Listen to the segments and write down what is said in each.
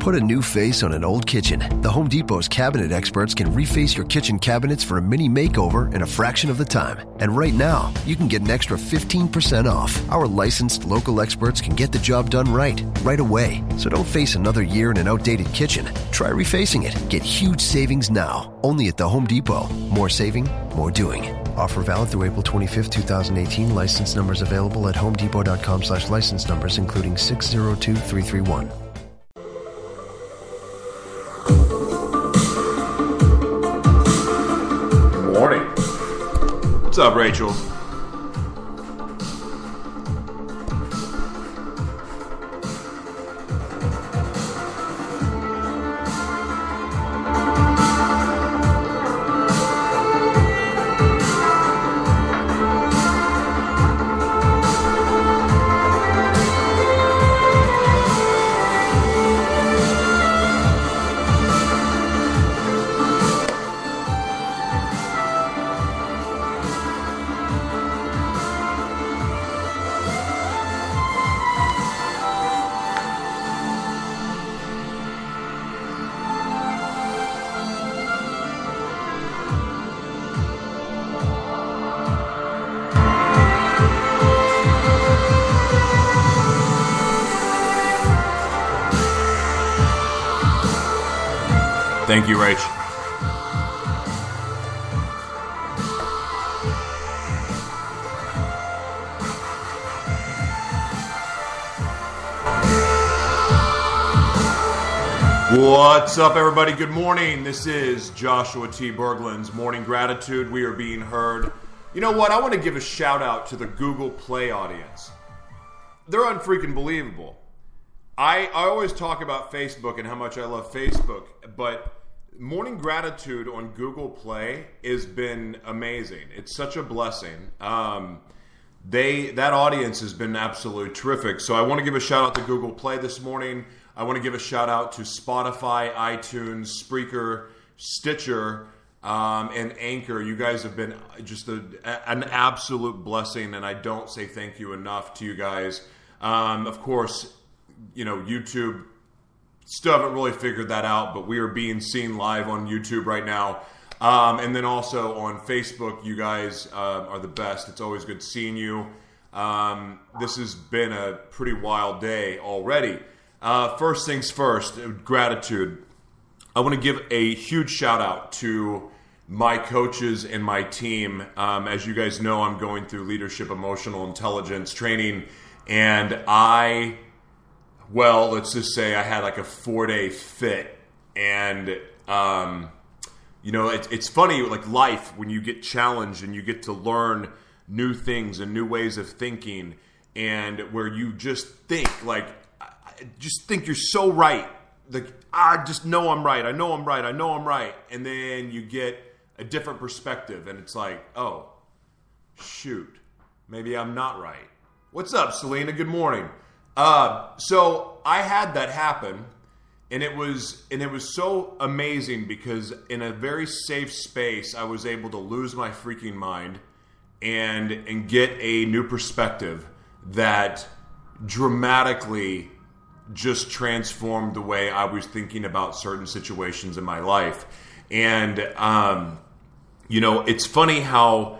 Put a new face on an old kitchen. The Home Depot's cabinet experts can reface your kitchen cabinets for a mini makeover in a fraction of the time. And right now, you can get an extra 15% off. Our licensed local experts can get the job done right, right away. So don't face another year in an outdated kitchen. Try refacing it. Get huge savings now, only at the Home Depot. More saving, more doing. Offer valid through April 25th, 2018. License numbers available at homedepot.com slash license numbers, including 602331. Up, Rachel? What's up, everybody? Good morning. This is Joshua T. Berglan's Morning Gratitude. We are being heard. You know what? I want to give a shout out to the Google Play audience. They're unfreaking believable. I, I always talk about Facebook and how much I love Facebook, but Morning Gratitude on Google Play has been amazing. It's such a blessing. Um, they that audience has been absolutely terrific. So I want to give a shout out to Google Play this morning. I want to give a shout out to Spotify, iTunes, Spreaker, Stitcher, um, and Anchor. You guys have been just a, an absolute blessing, and I don't say thank you enough to you guys. Um, of course, you know YouTube. Still haven't really figured that out, but we are being seen live on YouTube right now. Um, and then also on Facebook, you guys uh, are the best. It's always good seeing you. Um, this has been a pretty wild day already. Uh, first things first, gratitude. I want to give a huge shout out to my coaches and my team. Um, as you guys know, I'm going through leadership emotional intelligence training, and I, well, let's just say I had like a four day fit, and um, you know, it, it's funny, like life, when you get challenged and you get to learn new things and new ways of thinking, and where you just think, like, just think you're so right. Like, I just know I'm right. I know I'm right. I know I'm right. And then you get a different perspective, and it's like, oh, shoot, maybe I'm not right. What's up, Selena? Good morning. Uh, so I had that happen and it was and it was so amazing because in a very safe space i was able to lose my freaking mind and and get a new perspective that dramatically just transformed the way i was thinking about certain situations in my life and um, you know it's funny how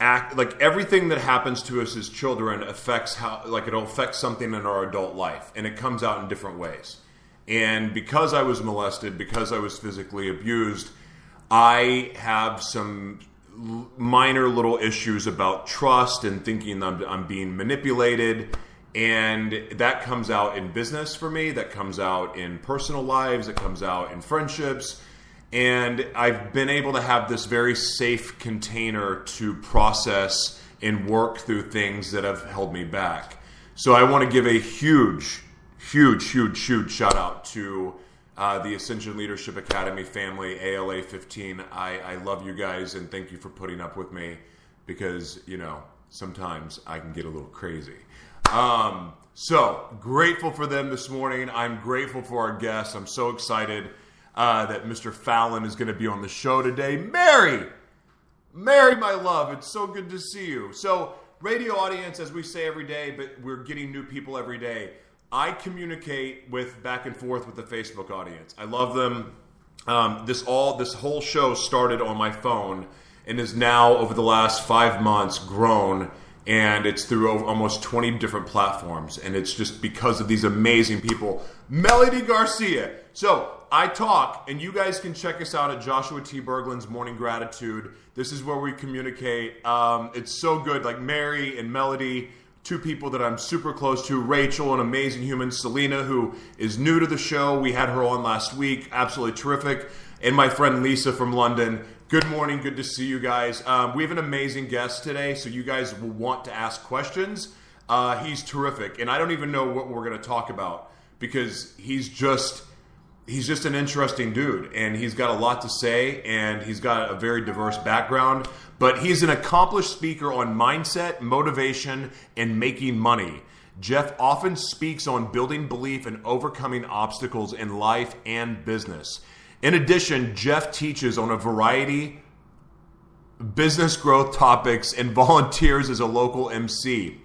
act like everything that happens to us as children affects how like it'll affect something in our adult life and it comes out in different ways and because I was molested, because I was physically abused, I have some minor little issues about trust and thinking I'm, I'm, being manipulated. And that comes out in business for me, that comes out in personal lives, it comes out in friendships. And I've been able to have this very safe container to process and work through things that have held me back. So I want to give a huge huge, huge, huge shout out to uh, the Ascension Leadership Academy family, ALA 15. I, I love you guys and thank you for putting up with me because, you know, sometimes I can get a little crazy. Um, so, grateful for them this morning. I'm grateful for our guests. I'm so excited uh, that Mr. Fallon is going to be on the show today. Mary! Mary, my love, it's so good to see you. So, radio audience, as we say every day, but we're getting new people every day. I communicate with back and forth with the Facebook audience. I love them. Um, this all this whole show started on my phone and is now over the last five months grown and it's through almost 20 different platforms. And it's just because of these amazing people. Melody garcia. So i talk and you guys can check us out at joshua t. Berglan's morning gratitude. This is where we communicate. Um, it's so good. Like mary and melody two people that i'm super close to. Rachel an amazing human. Selena who is new to the show. We had her on last week. Absolutely terrific. And my friend lisa from london Good morning. Good to see you guys. Um, we have an amazing guest today, so you guys will want to ask questions. Uh, he's terrific, and I don't even know what we're going to talk about because he's just he's just an interesting dude, and he's got a lot to say, and he's got a very diverse background. But he's an accomplished speaker on mindset, motivation, and making money. Jeff often speaks on building belief and overcoming obstacles in life and business. In addition, Jeff teaches on a variety of business growth topics and volunteers as a local MC.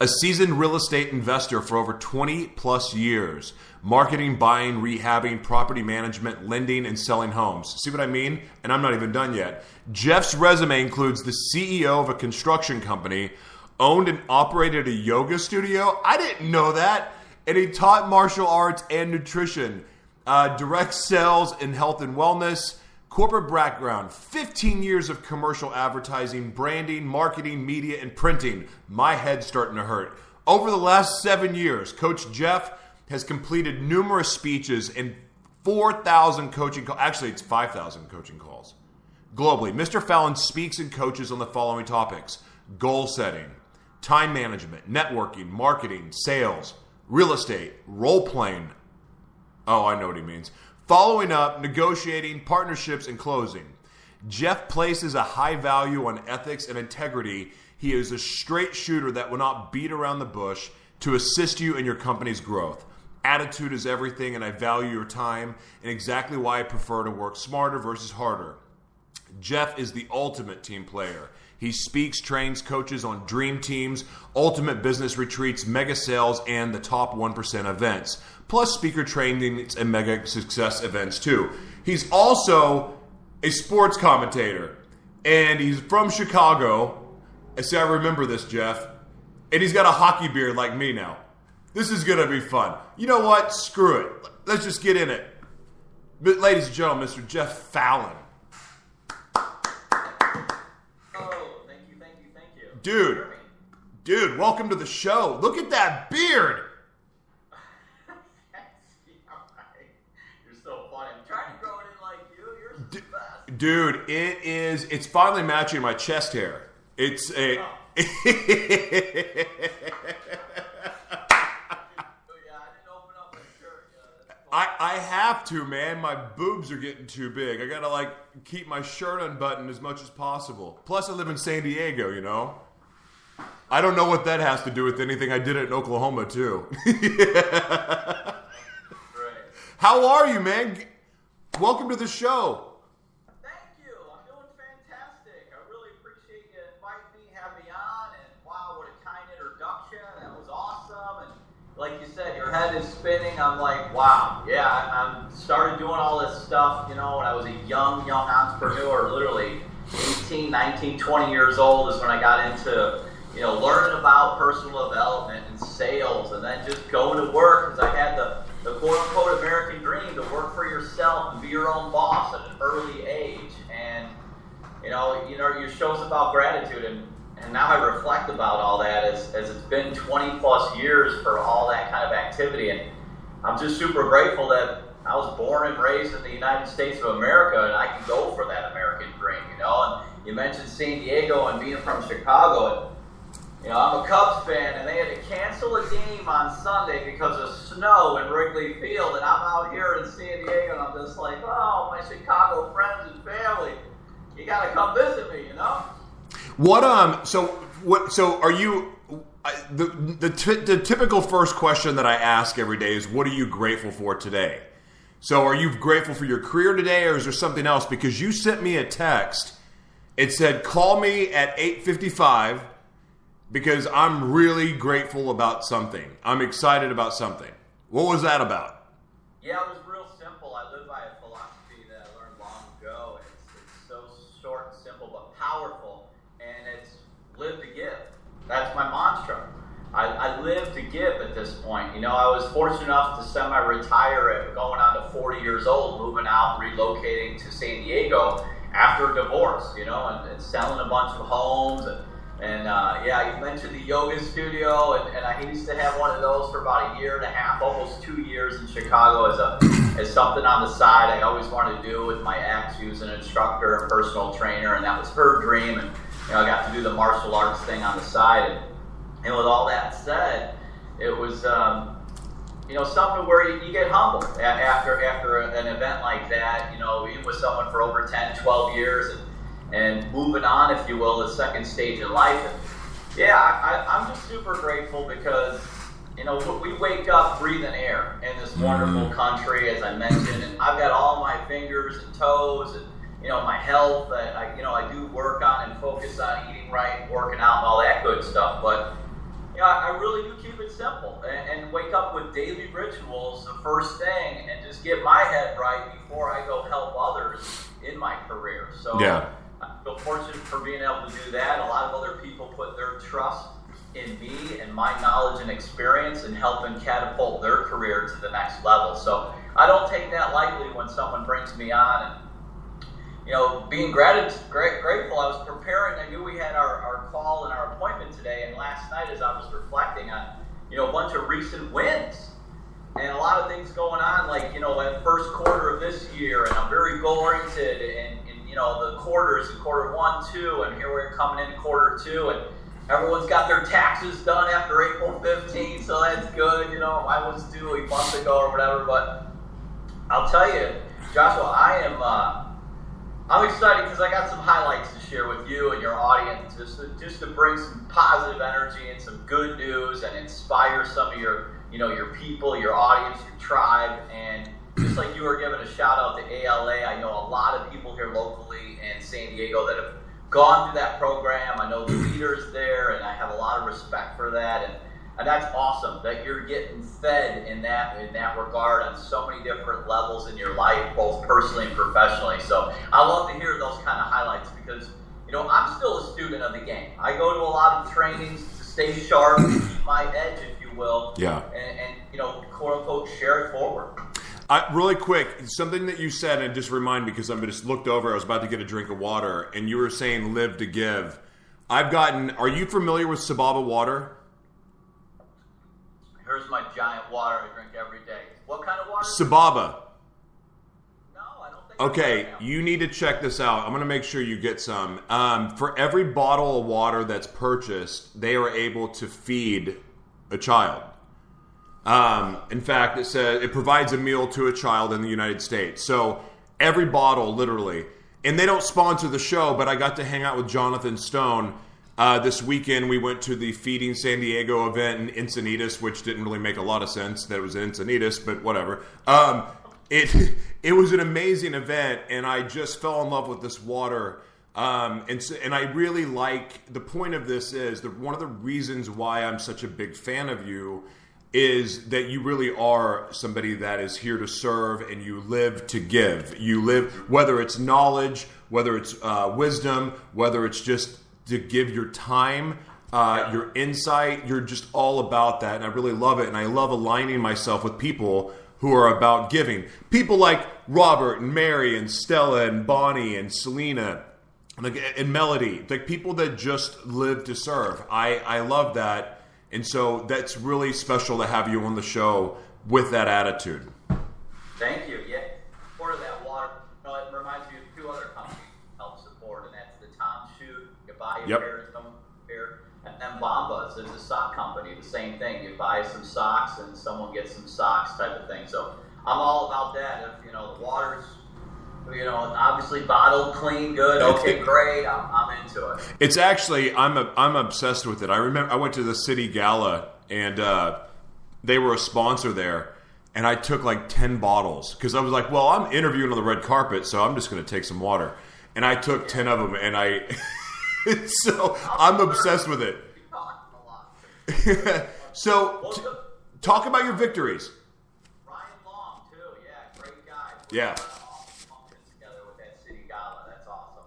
A seasoned real estate investor for over 20 plus years, marketing, buying, rehabbing, property management, lending, and selling homes. See what I mean? And I'm not even done yet. Jeff's resume includes the CEO of a construction company, owned and operated a yoga studio. I didn't know that. And he taught martial arts and nutrition uh, direct sales in health and wellness, corporate background, 15 years of commercial advertising, branding, marketing, media, and printing. My head's starting to hurt. Over the last seven years, Coach Jeff has completed numerous speeches and 4,000 coaching calls. Actually, it's 5,000 coaching calls globally. Mr. Fallon speaks and coaches on the following topics goal setting, time management, networking, marketing, sales, real estate, role playing, Oh, I know what he means. Following up, negotiating, partnerships, and closing. Jeff places a high value on ethics and integrity. He is a straight shooter that will not beat around the bush to assist you in your company's growth. Attitude is everything, and I value your time, and exactly why I prefer to work smarter versus harder. Jeff is the ultimate team player. He speaks, trains, coaches on dream teams, ultimate business retreats, mega sales, and the top 1% events plus speaker trainings and mega success events too. He's also a sports commentator, and he's from Chicago. I say I remember this, Jeff. And he's got a hockey beard like me now. This is gonna be fun. You know what? Screw it. Let's just get in it. But, ladies and gentlemen, Mr. Jeff Fallon. Oh, thank you, thank you, thank you. Dude, dude, welcome to the show. Look at that beard. Dude, it is. It's finally matching my chest hair. It's a. Oh. I, I have to, man. My boobs are getting too big. I gotta like keep my shirt unbuttoned as much as possible. Plus, I live in San Diego, you know. I don't know what that has to do with anything. I did it in Oklahoma too. right. How are you, man? Welcome to the show. Thank you. I'm doing fantastic. I really appreciate you inviting me, having me on, and wow, what a kind introduction. That was awesome. And like you said, your head is spinning. I'm like, wow, yeah, I, I started doing all this stuff, you know, when I was a young, young entrepreneur, literally 18, 19, 20 years old is when I got into, you know, learning about personal development and sales and then just going to work because I had the, the quote unquote American dream to work for yourself and be your own boss at an early age. And, you know, you know, your show's about gratitude and and now I reflect about all that as, as it's been 20 plus years for all that kind of activity. And I'm just super grateful that I was born and raised in the United States of America and I can go for that American dream, you know. And you mentioned San Diego and being from Chicago. And, you know, I'm a Cubs fan and they had to cancel a game on Sunday because of snow in Wrigley Field. And I'm out here in San Diego and I'm just like, oh, my Chicago friends and family, you got to come visit me, you know. What um? So what? So are you? the the, t- the typical first question that I ask every day is, "What are you grateful for today?" So are you grateful for your career today, or is there something else? Because you sent me a text. It said, "Call me at eight fifty five because I'm really grateful about something. I'm excited about something. What was that about? Yeah, it was real simple. I live by a philosophy that I learned long ago. It's, it's so short and simple, but powerful, and it's live to give. That's my mantra. I, I live to give at this point. You know, I was fortunate enough to semi-retire at going on to 40 years old, moving out, relocating to San Diego after a divorce. You know, and, and selling a bunch of homes and and uh, yeah, you mentioned the yoga studio, and, and, I used to have one of those for about a year and a half, almost two years in Chicago as a as something on the side. I always wanted to do with my ex. She was an instructor and personal trainer, and that was her dream. And you know, I got to do the martial arts thing on the side. And, and with all that said, it was um, you know something where you, you get humbled after after an event like that. You know, being with someone for over 10, 12 years. And, and moving on, if you will, the second stage in life. And yeah, I, I'm just super grateful because you know we wake up breathing air in this wonderful mm-hmm. country, as I mentioned, and I've got all my fingers and toes and you know my health. I, I you know I do work on and focus on eating right, working out, and all that good stuff, but. You know, I really do keep it simple and, and wake up with daily rituals the first thing and just get my head right before I go help others in my career. So yeah feel fortunate for being able to do that. A lot of other people put their trust in me and my knowledge and experience in helping catapult their career to the next level. So I don't take that lightly when someone brings me on. And, you know, being great, grateful, I was preparing. I knew we had our, our call and our appointment today. And last night, as I was reflecting on, you know, a bunch of recent wins and a lot of things going on, like, you know, in first quarter of this year, and I'm very goal oriented and you know the quarters in quarter one, two, and here we're coming into quarter two, and everyone's got their taxes done after April 15th, so that's good. You know, I was due a month ago or whatever, but I'll tell you, Joshua, I am. Uh, I'm excited because I got some highlights to share with you and your audience, just to, just to bring some positive energy and some good news and inspire some of your, you know, your people, your audience, your tribe, and just like you were giving a shout out to ALA, I know a lot of people here locally in San Diego that have gone through that program. I know the mm-hmm. leaders there, and I have a lot of respect for that. And, and that's awesome that you're getting fed in that in that regard on so many different levels in your life, both personally and professionally. So I love to hear those kind of highlights because you know I'm still a student of the game. I go to a lot of trainings to stay sharp, keep my edge, if you will. Yeah. And, and you know, quote unquote, share it forward. I, really quick, something that you said, and just remind me because I just looked over. I was about to get a drink of water, and you were saying "live to give." I've gotten. Are you familiar with Sababa water? Here's my giant water I drink every day. What kind of water? Sababa. No, I don't think. Okay, you need to check this out. I'm going to make sure you get some. Um, for every bottle of water that's purchased, they are able to feed a child. Um, in fact, it says it provides a meal to a child in the United States. So every bottle, literally, and they don't sponsor the show, but I got to hang out with Jonathan Stone. Uh, this weekend, we went to the Feeding San Diego event in Encinitas, which didn't really make a lot of sense that it was in Encinitas, but whatever. Um, it it was an amazing event, and I just fell in love with this water. Um, and so, and I really like the point of this is that one of the reasons why I'm such a big fan of you is that you really are somebody that is here to serve and you live to give. You live, whether it's knowledge, whether it's uh, wisdom, whether it's just to give your time, uh, your insight. You're just all about that. And I really love it. And I love aligning myself with people who are about giving. People like Robert and Mary and Stella and Bonnie and Selena. And Melody, like people that just live to serve. I, I love that and so that's really special to have you on the show with that attitude. Thank you. Yeah, of that water. You know, it reminds me of two other companies help support, and that's the Tom Shoot. You buy your yep. some pair, and then Bombas is a sock company. The same thing. You buy some socks, and someone gets some socks, type of thing. So I'm all about that. If you know the water's you know, obviously bottled, clean, good. Okay, great. I'm, I'm into it. It's actually I'm a, I'm obsessed with it. I remember I went to the city gala and uh, they were a sponsor there, and I took like ten bottles because I was like, well, I'm interviewing on the red carpet, so I'm just going to take some water, and I took ten of them, and I so I'm obsessed with it. so, t- talk about your victories. Ryan Long too, yeah, great guy. Yeah. Put a lot of awesome functions together with that city gala. That's awesome.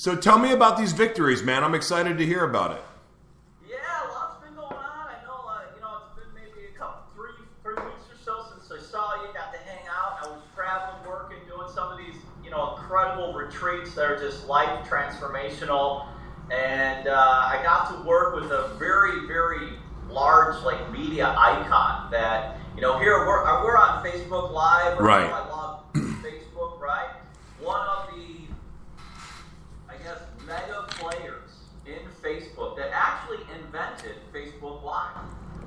So, tell me about these victories, man. I'm excited to hear about it. Yeah, a lot's been going on. I know, uh, you know, it's been maybe a couple, three, three weeks or so since I saw you. Got to hang out. I was traveling, working, doing some of these, you know, incredible retreats that are just life transformational. And uh, I got to work with a very, very large, like, media icon that, you know, here we're, we're on Facebook Live. Right. I love Facebook, right? One of the mega players in Facebook that actually invented Facebook Live.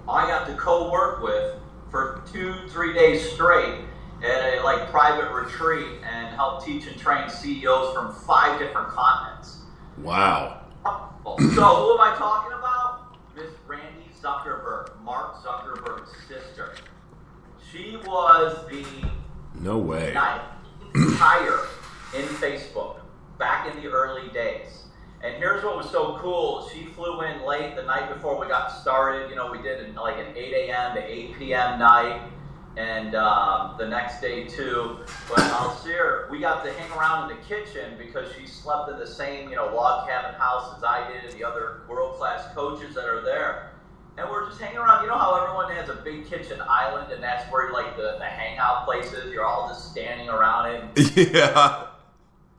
I got to co-work with for two, three days straight at a like private retreat and help teach and train CEOs from five different continents. Wow. So who am I talking about? Miss Randi Zuckerberg, Mark Zuckerberg's sister. She was the No way. 19th hire in Facebook back in the early days. And here's what was so cool. She flew in late the night before we got started. You know, we did like an 8 a.m. to 8 p.m. night, and um, the next day too. But I'll share, we got to hang around in the kitchen because she slept in the same, you know, log cabin house as I did and the other world-class coaches that are there. And we're just hanging around. You know how everyone has a big kitchen island, and that's where like the, the hangout places. You're all just standing around it. yeah.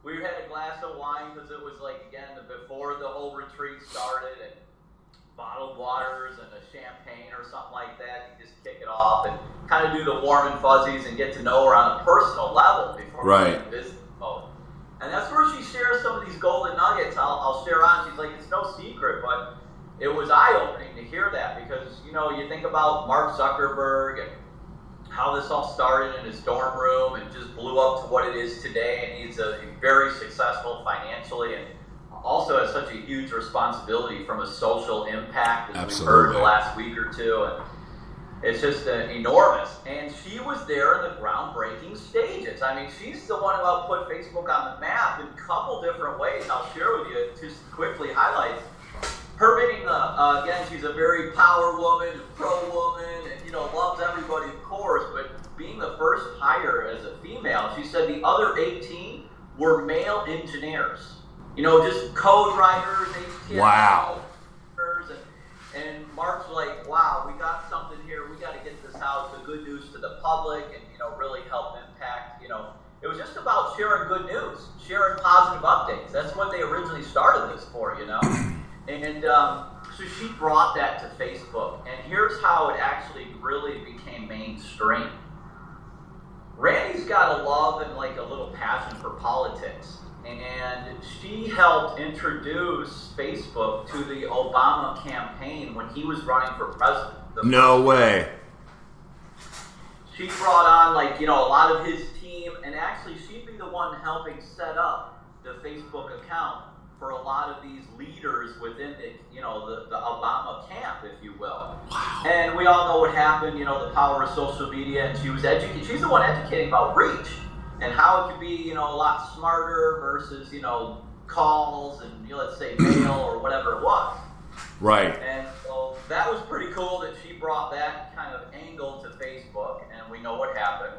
We had a glass of wine because it was like again before the whole retreat started, and bottled waters and a champagne or something like that. You just kick it off and kind of do the warm and fuzzies and get to know her on a personal level before Right. we get in business mode. And that's where she shares some of these golden nuggets. I'll, I'll share on. She's like, it's no secret, but it was eye opening to hear that because you know you think about Mark Zuckerberg and how this all started in his dorm room and just blew up to what it is today. And he's a very successful financially and also has such a huge responsibility from a social impact, as we've heard the last week or two. And it's just uh, enormous. And she was there in the groundbreaking stages. I mean, she's the one who helped put Facebook on the map in a couple different ways. I'll share with you just quickly highlights her being, uh, uh, again, she's a very power woman, pro woman, and you know loves everybody, of course. But being the first hire as a female, she said the other 18 were male engineers. You know, just code writers, HTML, Wow. and, and Mark's like, wow, we got something here. We got to get this out, the good news to the public, and you know, really help impact. You know, it was just about sharing good news, sharing positive updates. That's what they originally started this for. You know. And um, so she brought that to Facebook. And here's how it actually really became mainstream. Randi's got a love and like a little passion for politics. And she helped introduce Facebook to the Obama campaign when he was running for president. No way. she brought on like you know a lot of his team and actually she'd be the one helping set up the facebook account for a lot of these leaders within the you know the, the obama camp if you will Wow. and we all know what happened you know the power of social media and she was educating she's the one educating about reach and how it could be you know a lot smarter versus you know calls and you know, let's say mail or whatever it was Right. and so that was pretty cool that she brought that kind of angle to Facebook, and we know what happened.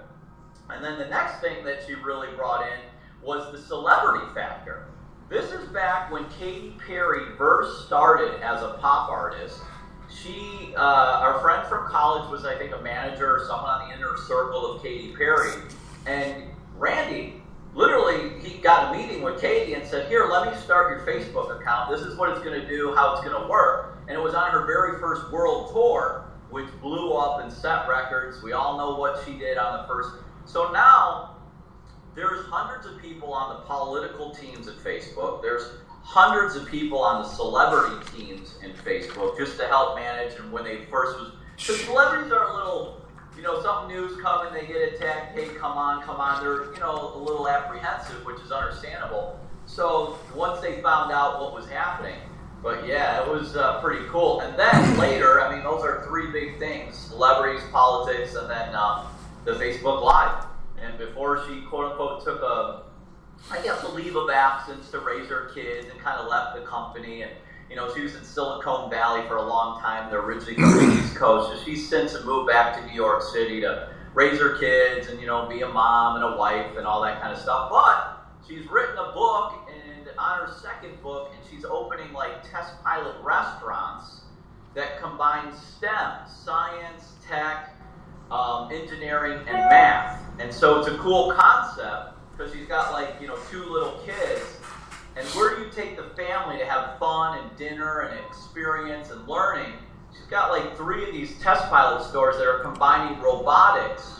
And then the next thing that she really brought in was the celebrity factor. This is back when Katy Perry first started as a pop artist. She, uh, our friend from college, was I think a manager or someone on the inner circle of Katy Perry, and Randi literally he got a meeting with Katy and said, "Here, let me start your Facebook account. This is what it's going to do, how it's going to work." And it was on her very first world tour, which blew up and set records. We all know what she did on the first. So now there's hundreds of people on the political teams at Facebook. There's hundreds of people on the celebrity teams in Facebook just to help manage. And when they first was, because celebrities are a little, you know, something new's coming, they get attacked. Hey, come on, come on. They're, you know, a little apprehensive, which is understandable. So once they found out what was happening, but yeah, it was uh, pretty cool. And then later, I mean, those are three big things: celebrities, politics, and then um, the Facebook Live. And before she quote unquote took a, I guess, a leave of absence to raise her kids and kind of left the company. And you know, she was in Silicon Valley for a long time. They're originally from the East Coast. So she's since moved back to New York City to raise her kids and, you know, be a mom and a wife and all that kind of stuff. But she's written a book and on her second book, and she's opening like test pilot restaurants that combine STEM, science, tech, um, engineering, and math. And so it's a cool concept because she's got like, you know, two little kids. And where do you take the family to have fun and dinner and experience and learning? She's got like three of these test pilot stores that are combining robotics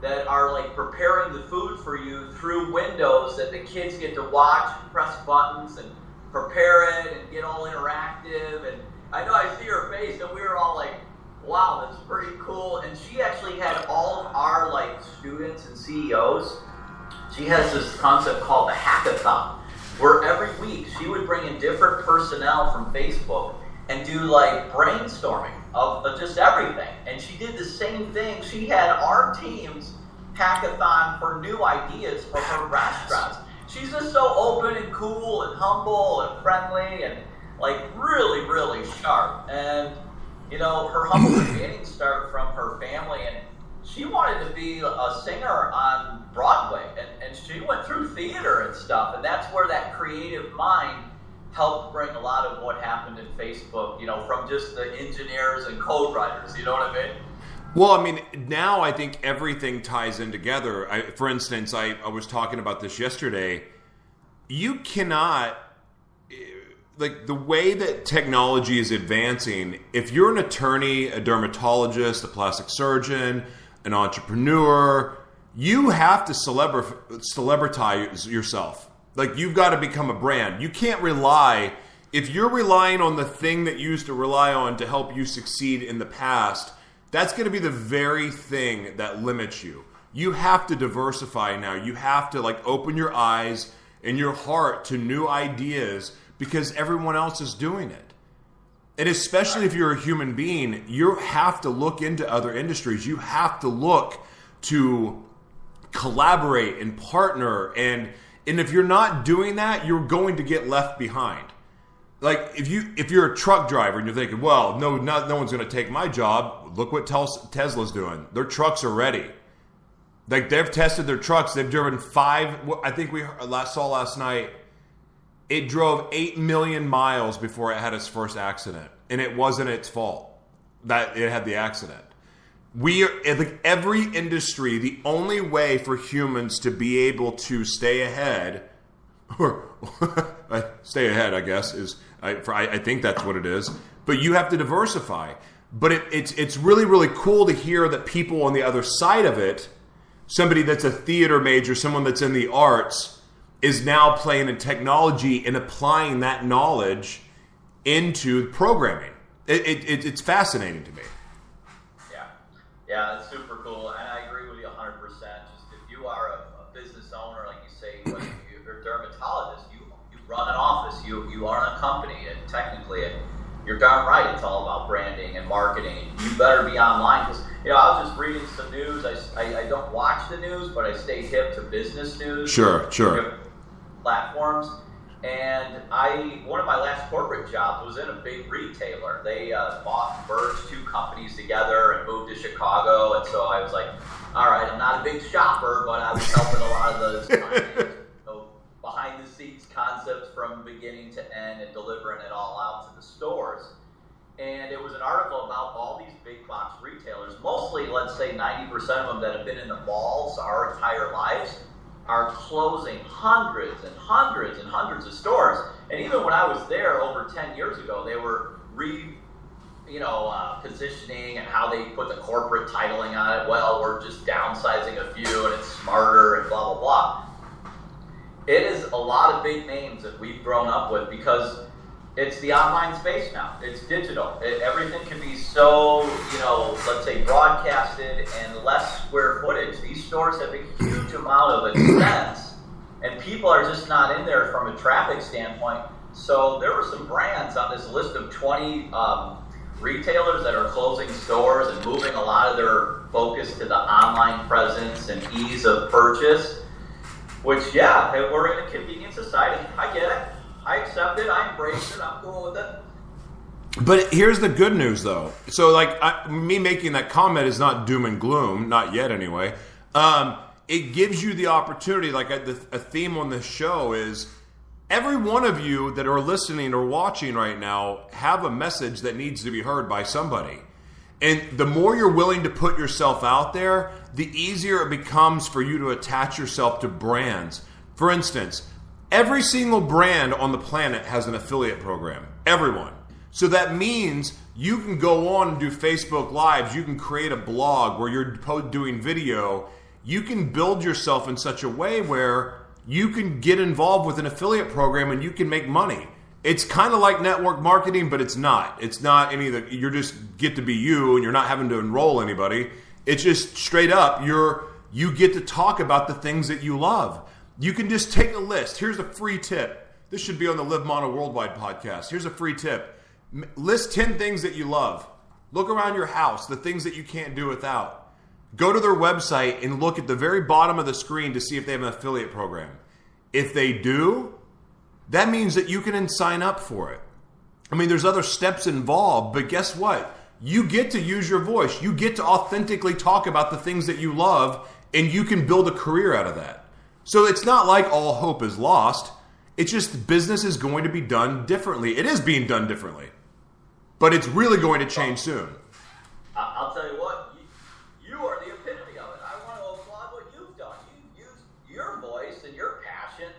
that are like preparing the food for you through windows that the kids get to watch, and press buttons, and prepare it and get all interactive. And I know I see her face, and we were all like, wow, that's pretty cool. And she actually had all of our like students and CEOs. She has this concept called the hackathon, where every week she would bring in different personnel from Facebook and do like brainstorming of, of just everything. And she did the same thing. She had our teams hackathon for new ideas for her restaurants. She's just so open and cool and humble and friendly and like really, really sharp. And you know, her humble beginnings start from her family, and she wanted to be a singer on Broadway, and, and she went through theater and stuff, and that's where that creative mind helped bring a lot of what happened in Facebook, you know, from just the engineers and code writers, you know what I mean? Well, I mean, now I think everything ties in together. I, for instance, I, I was talking about this yesterday. You cannot like the way that technology is advancing, if you're an attorney, a dermatologist, a plastic surgeon, an entrepreneur, you have to celebra- celebritize yourself. Like you've got to become a brand. You can't rely if you're relying on the thing that you used to rely on to help you succeed in the past. That's going to be the very thing that limits you. You have to diversify now. You have to like open your eyes and your heart to new ideas because everyone else is doing it. And especially if you're a human being, you have to look into other industries. You have to look to collaborate and partner and and if you're not doing that, you're going to get left behind. Like if you if you're a truck driver and you're thinking, well, no, not, no one's going to take my job. Look what Tesla's doing. Their trucks are ready. Like they've tested their trucks. They've driven five. I think we uh, last saw last night it drove 8 million miles before it had its first accident, and it wasn't its fault that it had the accident. We are, eh, like every industry, the only way for humans to be able to stay ahead, or stay ahead, I guess, is I, for, I, I, think that's what it is. But you have to diversify. But it, it's it's really really cool to hear that people on the other side of it, somebody that's a theater major, someone that's in the arts, is now playing in technology and applying that knowledge into programming. It, it, it's fascinating to me. Yeah, yeah, it's super cool, and I agree with you 100. percent Just if you are a, a, business owner, like you say, whether you're a dermatologist, you you run an office, you you are a company, and technically, it, you're darn right. It's all about branding and marketing. You better be online because you know I was just reading some news. I, I, I don't watch the news, but I stay hip to business news. Sure, sure platforms. And I, one of my last corporate jobs was in a big retailer. They uh, bought, merged two companies together and moved to Chicago. And so I was like, all right, I'm not a big shopper, but I was helping a lot of those you know, behind the scenes concepts from beginning to end and delivering it all out to the stores. And it was an article about all these big box retailers, mostly, let's say, 90% of them that have been in the malls our entire lives are closing hundreds and hundreds and hundreds of stores. And even when I was there over 10 years ago, they were re, you know, uh, positioning and how they put the corporate titling on it. Well, we're just downsizing a few and it's smarter and blah, blah, blah. It is a lot of big names that we've grown up with because it's the online space now. It's digital. It, everything can be so, you know, let's say broadcasted and less square footage. These stores have a huge amount of expense, and people are just not in there from a traffic standpoint. So there were some brands on this list of 20 um, retailers that are closing stores and moving a lot of their focus to the online presence and ease of purchase. Which, yeah, we're in a convenient society. I get it I accept it. I embrace it. I'm cool with it. But here's the good news, though. So, like, I, me making that comment is not doom and gloom, not yet, anyway. Um, it gives you the opportunity. Like, a, a theme on this show is every one of you that are listening or watching right now have a message that needs to be heard by somebody. And the more you're willing to put yourself out there, the easier it becomes for you to attach yourself to brands. For instance, every single brand on the planet has an affiliate program. Everyone. So that means you can go on and do Facebook Lives, you can create a blog where you're doing video. You can build yourself in such a way where you can get involved with an affiliate program and you can make money. It's kind of like network marketing, but it's not. It's not any of the, you're just get to be you and you're not having to enroll anybody. It's just straight up, you're, you get to talk about the things that you love. You can just take a list. Here's a free tip. This should be on the Live Mono Worldwide podcast. Here's a free tip List 10 things that you love. Look around your house, the things that you can't do without. Go to their website and look at the very bottom of the screen to see if they have an affiliate program. If they do, that means that you can sign up for it. I mean, there's other steps involved, but guess what? You get to use your voice. You get to authentically talk about the things that you love, and you can build a career out of that. So it's not like all hope is lost. It's just business is going to be done differently. It is being done differently but it's really going to change soon. I'll tell you what, you, are the epitome of it. I want to applaud what you've done. You've used your voice and your passion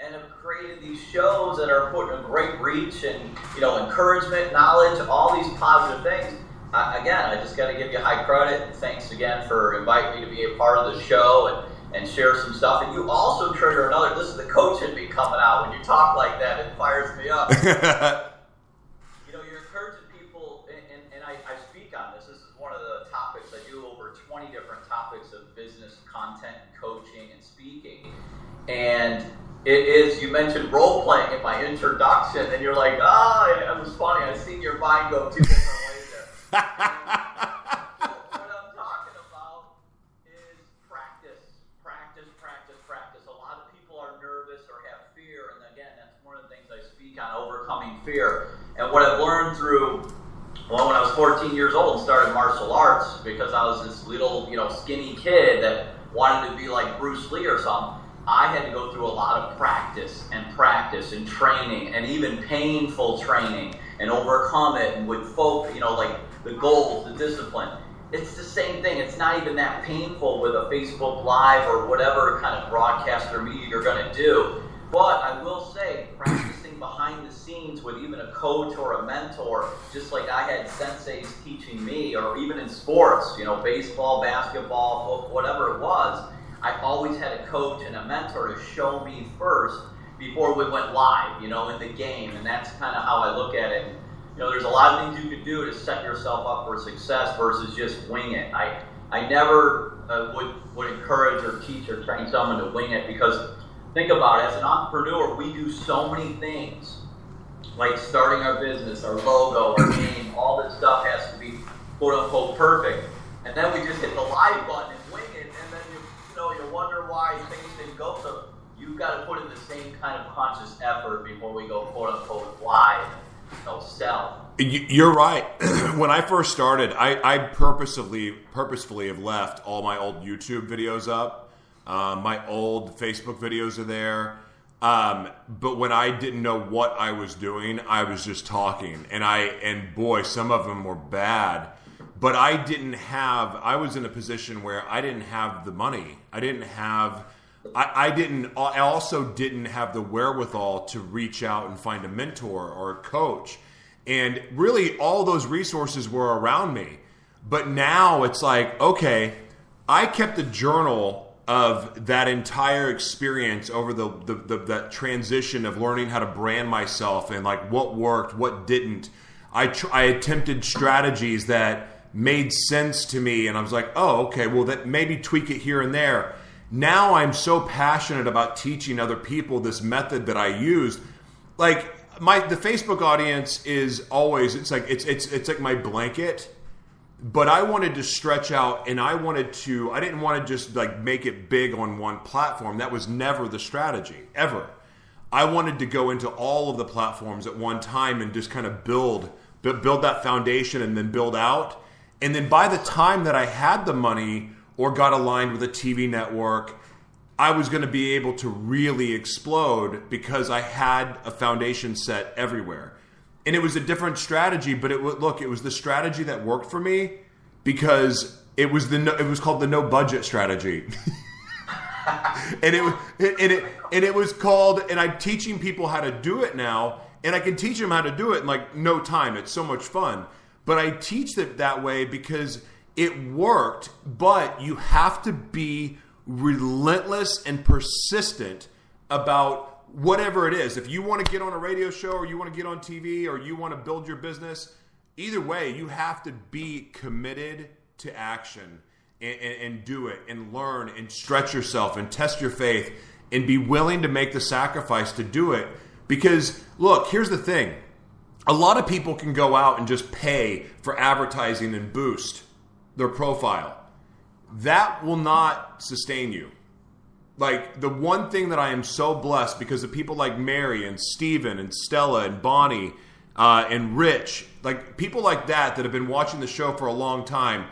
and have created these shows that are putting a great reach and you know encouragement, knowledge, all these positive things. Uh, again, I just got to give you high credit. Thanks again for inviting me to be a part of the show and, and share some stuff. And you also trigger another. This is the coach in me coming out when you talk like that. It fires me up. You know, you're encouraging people, and I speak on this. This is one of the topics I do over 20 different topics of business content, coaching, and speaking. And it is, you mentioned role playing in my introduction, and you're like, ah, oh, it was funny. I seen your mind go two different ways there. what I'm talking about is practice, practice, practice, practice. A lot of people are nervous or have fear, and again, that's one of the things I speak on overcoming fear. And what I've learned through well, when I was 14 years old and started martial arts because I was this little, you know, skinny kid that wanted to be like Bruce Lee or something. I had to go through a lot of practice and practice and training and even painful training and overcome it and would folk, you know, like the goals, the discipline. It's the same thing. It's not even that painful with a Facebook Live or whatever kind of broadcast or media you're going to do. But I will say, behind the scenes with even a coach or a mentor, just like I had senseis teaching me, or even in sports, you know, baseball, basketball, whatever it was I always had a coach and a mentor to show me first before we went live, you know, in the game. And that's kind of how I look at it. You know, there's a lot of things you can do to set yourself up for success versus just wing it. I, I never uh, would, would encourage or teach or train someone to wing it because think about it, as an entrepreneur, we do so many things like starting our business, our logo, our name, all this stuff has to be quote unquote perfect. And then we just hit the live button and wing it, and then you, you know, you wonder why things didn't go. So you've got to put in the same kind of conscious effort before we go quote unquote live, know, sell. You're right. when I first started, I, I, purposefully purposefully have left all my old YouTube videos up. Um, my old Facebook videos are there. Um, but when I didn't know what I was doing, I was just talking, and I and boy, some of them were bad but I didn't have. I was in a position where I didn't have the money. I didn't have. I, I didn't. I also didn't have the wherewithal to reach out and find a mentor or a coach, and really all those resources were around me. But now it's like, okay, I kept a journal of that entire experience over the, the, the, that transition of learning how to brand myself and like what worked, what didn't. I tr- I attempted strategies that made sense to me and I was like, "Oh, okay, well that maybe tweak it here and there." Now I'm so passionate about teaching other people this method that I used. Like my the Facebook audience is always it's like it's it's it's like my blanket but I wanted to stretch out and I wanted to I didn't want to just like make it big on one platform. That was never the strategy ever. I wanted to go into all of the platforms at one time and just kind of build build that foundation and then build out. And then by the time that I had the money or got aligned with a TV network, I was going to be able to really explode because I had a foundation set everywhere. And it was a different strategy, but it would look, it was the strategy that worked for me because it was the no, it was called the no budget strategy. and it and it and it was called and I'm teaching people how to do it now and I can teach them how to do it in like no time. It's so much fun. But I teach it that way because it worked, but you have to be relentless and persistent about whatever it is. If you want to get on a radio show or you want to get on TV or you want to build your business, either way, you have to be committed to action and, and, and, do it and learn and stretch yourself and test your faith and be willing to make the sacrifice to do it. Because, look, here's the thing a lot of people can go out and just pay for advertising and boost their profile that will not sustain you. Like the one thing that I am so blessed because of people like Mary and Stephen and Stella and Bonnie uh, and Rich, like people like that that have been watching the show for a long time,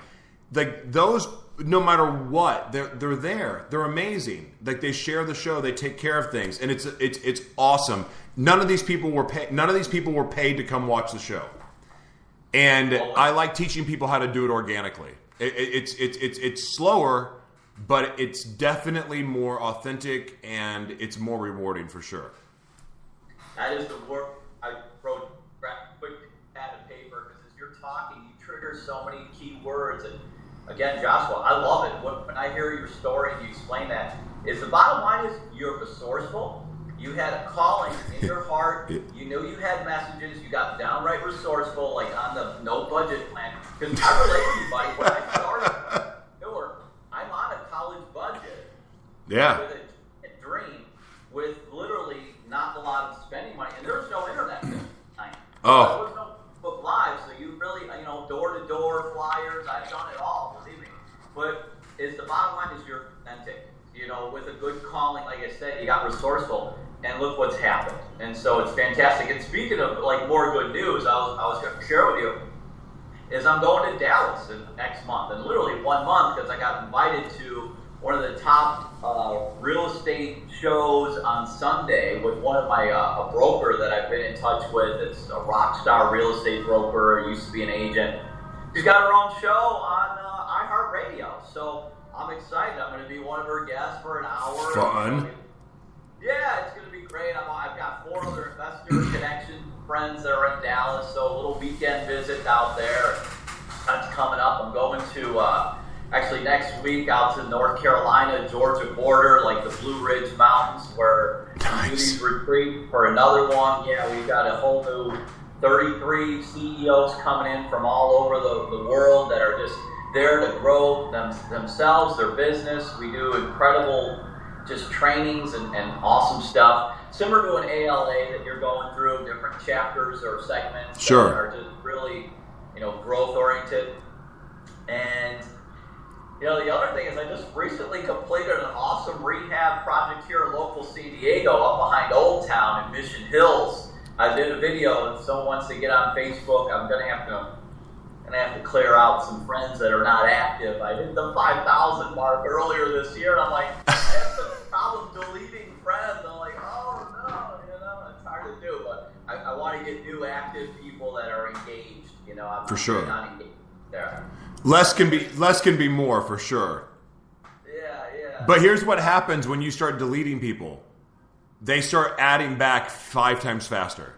like those no matter what they're they're there. They're amazing. Like they share the show. They take care of things. And it's it's it's awesome. None of these people were paid none of these people were paid to come watch the show. And i like teaching people how to do it organically. It, it's it's it's it's slower, but it's definitely more authentic and it's more rewarding for sure. That is the work I wrote quick pad of paper because as you're talking, you trigger so many key words. And again, Joshua, I love it when, when I hear your story and you explain that. Is the bottom line is you're resourceful you had a calling in your heart. You knew you had messages. You got downright resourceful, like on the no budget plan. Because I to you, buddy. When I started Newark, I'm on a college budget. Yeah. With a, a dream, with literally not a lot of spending money, and there was no internet time. Oh. There was no book live, so you really, you know, door to door flyers. I've done it all, believe me. But is the bottom line is you're authentic. You know, with a good calling, like I said, you got resourceful and look what's happened. And so it's fantastic. And speaking of like more good news, I was, I was going to share with you is I'm going to Dallas next month, and literally one month because I got invited to one of the top uh, real estate shows on Sunday with one of my uh, a broker that I've been in touch with. It's a rock star real estate broker. Used to be an agent. She's got her own show on uh, iHeartRadio. So I'm excited. I'm going to be one of her guests for an hour. Fun. Yeah, it's going to be great. i have got four other investor connection friends that are in Dallas, so a little weekend visit out there. That's coming up. I'm going to uh, actually next week out to North Carolina, Georgia border, like the Blue Ridge Mountains, where nice. these retreat for another one. Yeah, we've got a whole new 33 CEOs coming in from all over the, the world that are just there to grow them, themselves, their business. We do incredible just trainings and, and awesome stuff. Similar to an ALA that you're going through, different chapters or segments sure. that are just really, you know, growth oriented. And you know, the other thing is I just recently completed an awesome rehab project here in local San Diego up behind Old Town in Mission Hills. I did a video, and someone wants to get on Facebook. I'm gonna have to and I have to clear out some friends that are not active. I hit the 5,000 mark earlier this year, and I'm like, I have some problem deleting friends. I'm like, oh no, you know, it's hard to do, but I, I want to get new active people that are engaged. You know, I'm for sure. Not engaged there. Less can be less can be more for sure. Yeah, yeah. But here's what happens when you start deleting people. They start adding back five times faster.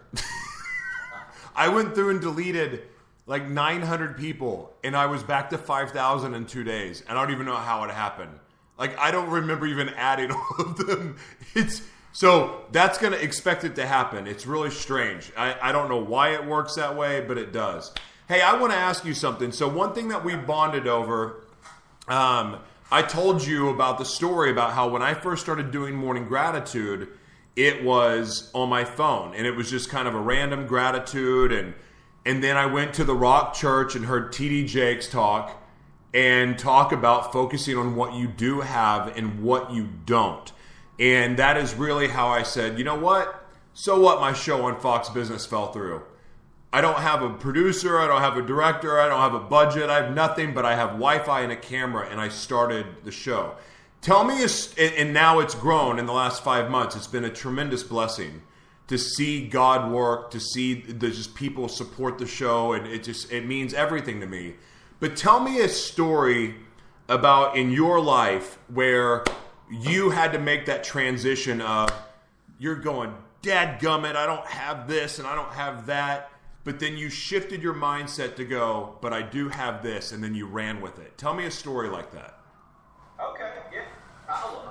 I went through and deleted like 900 people, and I was back to 5,000 in two days. And I don't even know how it happened. Like I don't remember even adding all of them. It's so that's going to expect it to happen. It's really strange. I, I don't know why it works that way, but it does. Hey, I want to ask you something. So one thing that we bonded over, um, I told you about the story about how when I first started doing morning gratitude, it was on my phone, and it was just kind of a random gratitude and and then I went to the Rock Church and heard TD Jakes talk and talk about focusing on what you do have and what you don't. And that is really how I said, you know what? So what? My show on Fox Business fell through. I don't have a producer, I don't have a director, I don't have a budget, I have nothing, but I have Wi Fi and a camera, and I started the show. Tell me, and now it's grown in the last five months. It's been a tremendous blessing to see God work, to see the just people support the show, and it just it means everything to me. But tell me a story about in your life where you had to make that transition of you're going, Dad gummit, I don't have this and I don't have that. But then you shifted your mindset to go, but I do have this, and then you ran with it. Tell me a story like that. Okay, yeah, problem.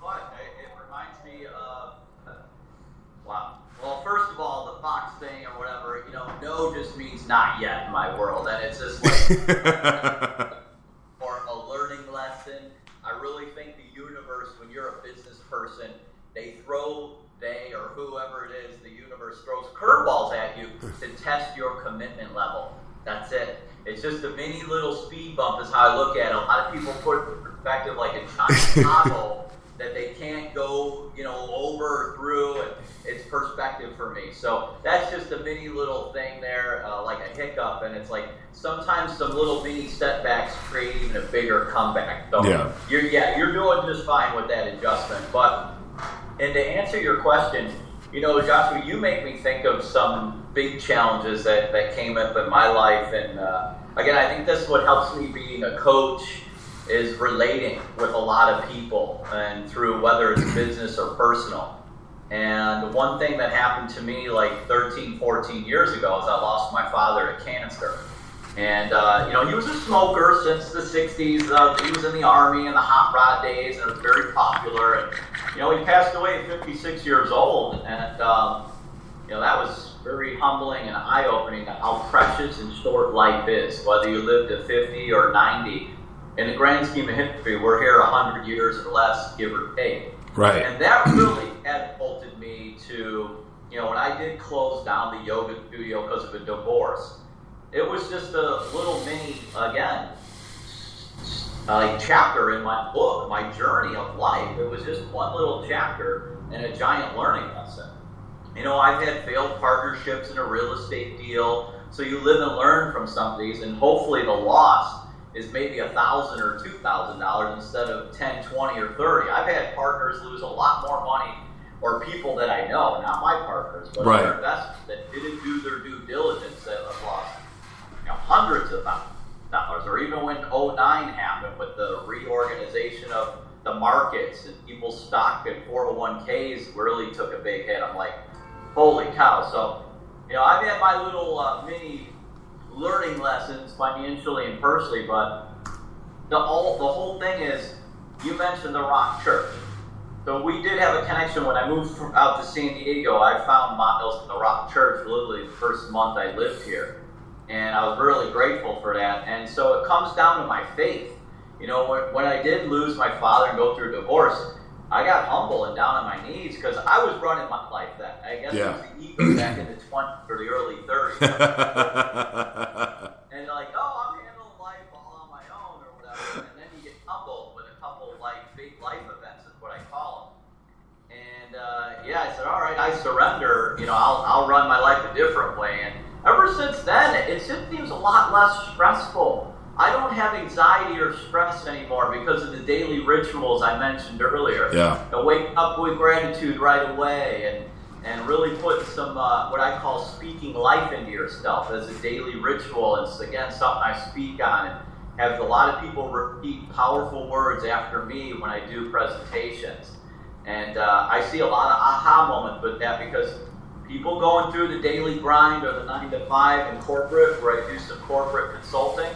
But it, it reminds me of, uh, wow. Well, first of all, the Fox thing or whatever, you know, no just means not yet in my world. And it's just like, or a learning lesson. I really think the universe, when you're a business person, they throw they or whoever it is, universe throws curveballs at you to test your commitment level. That's it. It's just a mini little speed bump, is how I look at it. A lot of people put it in perspective like a giant toggle that they can't go, you know, over or through, and it's perspective for me. So that's just a mini little thing there, uh, like a hiccup, and it's like sometimes some little mini setbacks create even a bigger comeback. So yeah, you're yeah, you're doing just fine with that adjustment, but and to answer your question, you know, Joshua, you make me think of some big challenges that, that came up in my life. And uh, again, I think this is what helps me being a coach is relating with a lot of people and through whether it's business or personal. And one thing that happened to me like 13, 14 years ago is I lost my father to cancer. And, uh, you know, he was a smoker since the 60s. Uh, he was in the Army in the hot rod days and was very popular. And, you know, he passed away at 56 years old. And, um, you know, that was very humbling and eye opening how precious and short life is, whether you live to 50 or 90. In the grand scheme of history, we're here 100 years or less, give or take. Right. And that really catapulted me to, you know, when I did close down the yoga studio because of a divorce it was just a little mini, again, like chapter in my book, my journey of life. It was just one little chapter and a giant learning lesson. You know, I've had failed partnerships in a real estate deal. So you live and learn from some of these, and hopefully the loss is maybe a thousand or two thousand dollars instead of 10, 20, or 30. I've had partners lose a lot more money or people that I know, not my partners, but right. other investors that didn't do their due diligence that have lost you know, hundreds of dollars, or even when 09 happened with the reorganization of the markets and people's stock and 401ks really took a big hit. I'm like, holy cow. So, you know, I've had my little uh, mini learning lessons financially and personally, but the whole, the whole thing is you mentioned the Rock Church. So we did have a connection when I moved from, out to San Diego. I found Montrose the Rock Church literally the first month I lived here and I was really grateful for that. And so it comes down to my faith. You know, when, when I did lose my father and go through a divorce, I got humble and down on my knees because I was running my life then. I guess yeah. it was the ego back in the 20s or the early 30s. and like, oh, I'm handling life all on my own or whatever. And then you get humbled with a couple like big life events, is what I call them. And uh, yeah, I said, all right, I surrender. You know, I'll, I'll run my life a different way. And Ever since then, it just seems a lot less stressful. I don't have anxiety or stress anymore because of the daily rituals I mentioned earlier. Yeah. Wake up with gratitude right away and and really put some uh, what I call speaking life into yourself as a daily ritual. It's again something I speak on and have a lot of people repeat powerful words after me when I do presentations. And uh, I see a lot of aha moments with that because people going through the daily grind or the nine to five in corporate, where I do some corporate consulting,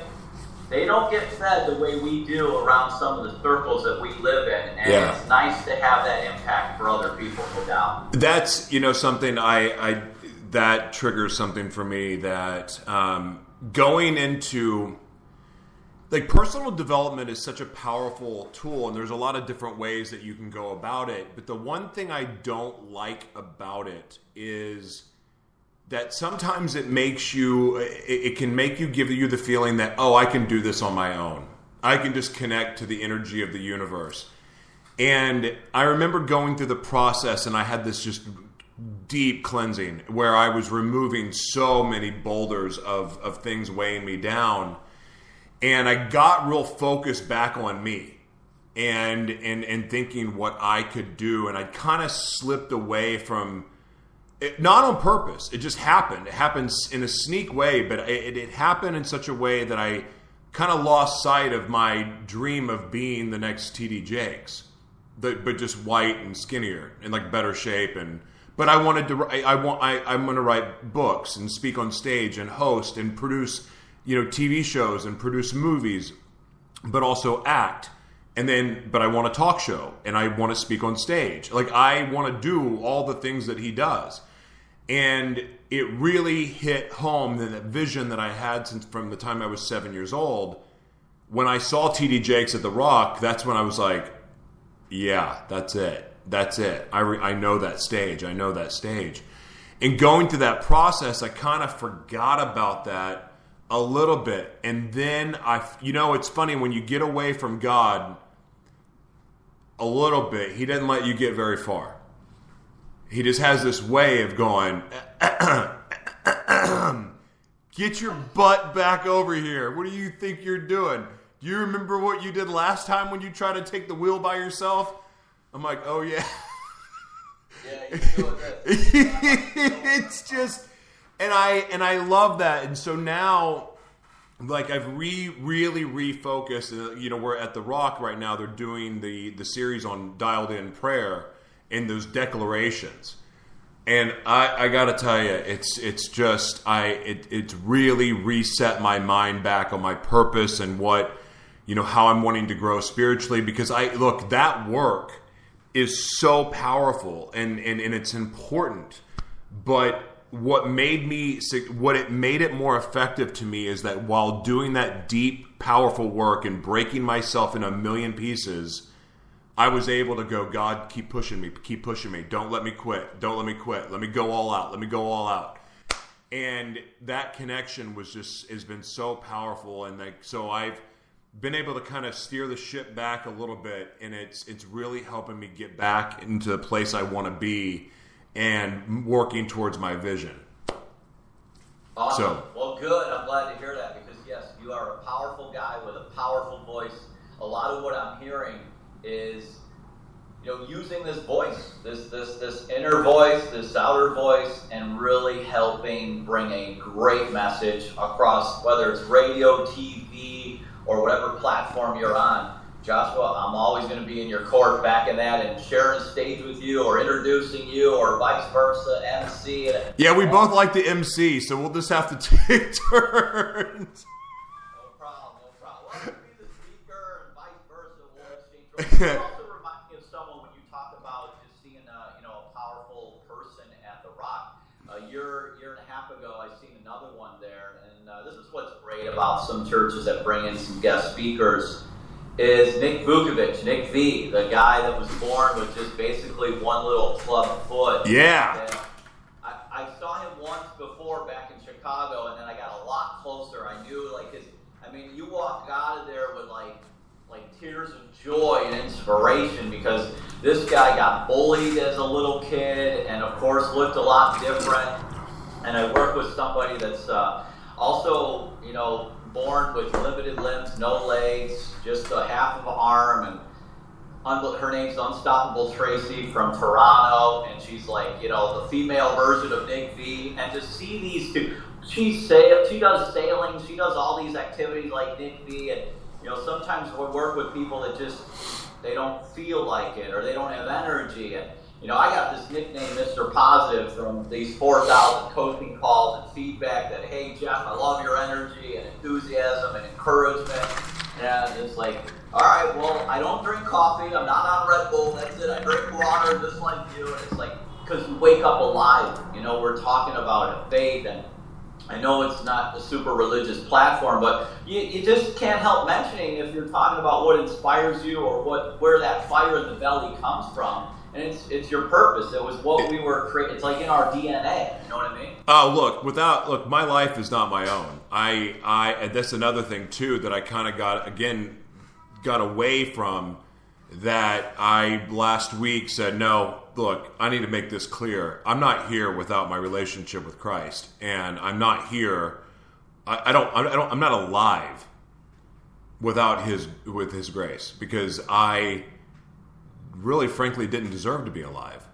they don't get fed the way we do around some of the circles that we live in. And yeah. it's nice to have that impact for other people, no doubt. That's, you know, something I, I that triggers something for me that um, going into like personal development is such a powerful tool and there's a lot of different ways that you can go about it but the one thing i don't like about it is that sometimes it makes you it, can make you give you the feeling that oh i can do this on my own i can just connect to the energy of the universe And I remember going through the process, and I had this just deep cleansing where I was removing so many boulders of, of things weighing me down. And I got real focused back on me and and and thinking what I could do. And I kind of slipped away from it, not on purpose. It just happened. It happens in a sneak way, but it, it happened in such a way that I kind of lost sight of my dream of being the next TD Jakes, but, but just white and skinnier and like better shape and. But I wanted to. I, I want. I, I'm going to write books and speak on stage and host and produce, you know, TV shows and produce movies, but also act and then but I want a talk show and I want to speak on stage. Like I want to do all the things that he does. And it really hit home that vision that I had since from the time I was seven years old. When I saw TD Jakes at the Rock, that's when I was like, yeah, that's it. That's it. I, re- I know that stage. I know that stage. And going through that process, I kind of forgot about that a little bit. And then I, you know, it's funny when you get away from God a little bit, He doesn't let you get very far he just has this way of going, get your butt back over here. What do you think you're doing? Do you remember what you did last time when you tried to take the wheel by yourself? I'm like, oh yeah. Yeah, it's just, and I and I love that, and so now, like I've re really refocused. Uh, you know, we're at the Rock right now. They're doing the the series on dialed in prayer and those declarations. And I, I got to tell you, it's it's just I it, it's really reset my mind back on my purpose and what you know how I'm wanting to grow spiritually because I look that work is so powerful and and, and it's important, but what made me what it made it more effective to me is that while doing that deep powerful work and breaking myself in a million pieces I was able to go, God, keep pushing me, keep pushing me. Don't let me quit. Don't let me quit. Let me go all out. Let me go all out. And that connection was just has been so powerful, and like so I've been able to kind of steer the ship back a little bit, and it's it's really helping me get back into the place I want to be, and working towards my vision. Awesome. So, well, good. I'm glad to hear that because yes, you are a powerful guy with a powerful voice. A lot of what I'm hearing is you know using this voice, this this this inner voice, this outer voice, and really helping bring a great message across whether it's radio, TV, or whatever platform you're on. Joshua, I'm always going to be in your court backing that and sharing stage with you or introducing you or vice versa, MC. Yeah, we both like the MC, so we'll just have to take turns. also remind me of someone when you talk about just seeing a, you know, a powerful person at the Rock. A year, year and a half ago, I seen another one there, and uh, this is what's great about some churches that bring in some guest speakers. Is Nick Vukovic, Nick V, the guy that was born with just basically one little club foot. Yeah. I, I saw him once before back in Chicago, and then I got a lot closer. I knew like his. I mean, you walk out of there with like like tears of joy and inspiration because this guy got bullied as a little kid and, of course, looked a lot different. And I work with somebody that's uh, also, you know, born with limited limbs, no legs, just a half of an arm, and her name's Unstoppable Tracy from Toronto, and she's like, you know, the female version of Nick V. And to see these two, she sail, she does sailing, she does all these activities like Nick V, and you know, sometimes we work with people that just they don't feel like it or they don't have energy. And you know, I got this nickname, Mr. Positive, from these 4,000 coaching calls and feedback that, hey, Jeff, I love your energy and enthusiasm and encouragement. And it's like, all right, well, I don't drink coffee. I'm not on Red Bull. That's it. I drink water just like you. And it's like, because we wake up alive. You know, we're talking about a faith and I know it's not a super religious platform, but you, you just can't help mentioning if you're talking about what inspires you or what where that fire in the belly comes from. And it's it's your purpose. It was what we were creating. It's like in our DNA. You know what I mean? Oh, look, without look, my life is not my own. I I and that's another thing too that I kind of got again got away from that I last week said, no, look, I need to make this clear. I'm not here without my relationship with Christ, and I'm not here. I, I don't. I don't. I'm not alive without His with His grace because I really, frankly, didn't deserve to be alive.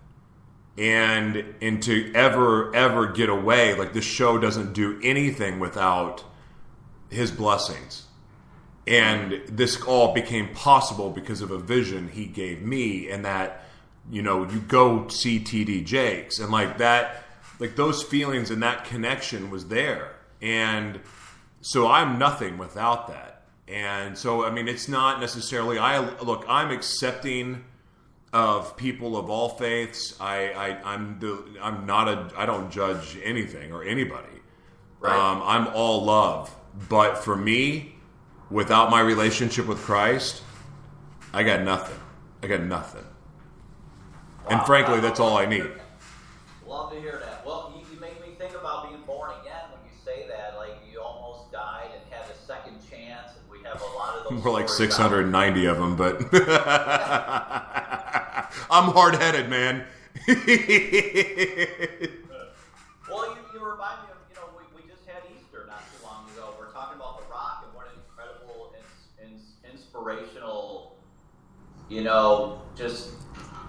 And and to ever ever get away like this show doesn't do anything without His blessings. And this all became possible because of a vision he gave me and that you know you go see td jakes. And like that like those feelings and that connection was there. And so i'm nothing without that. And so i mean it's not necessarily i look i'm accepting of people of all faiths i, I i'm the i'm not a i don't judge anything or anybody Right. um, i'm all love but for me without my relationship with Christ, I got nothing. I got nothing. And frankly, that's all I need. Love to hear that. Well, you, you make me think about being born again when you say that. Like you almost died and had a second chance, and we have a lot of those. We're like stories out 690 of them, but I'm hard headed, man. Well, you, you remind me of, you know, we, we just had Easter not too long ago. We're talking about The Rock and what an incredible, ins, ins, inspirational, you know, just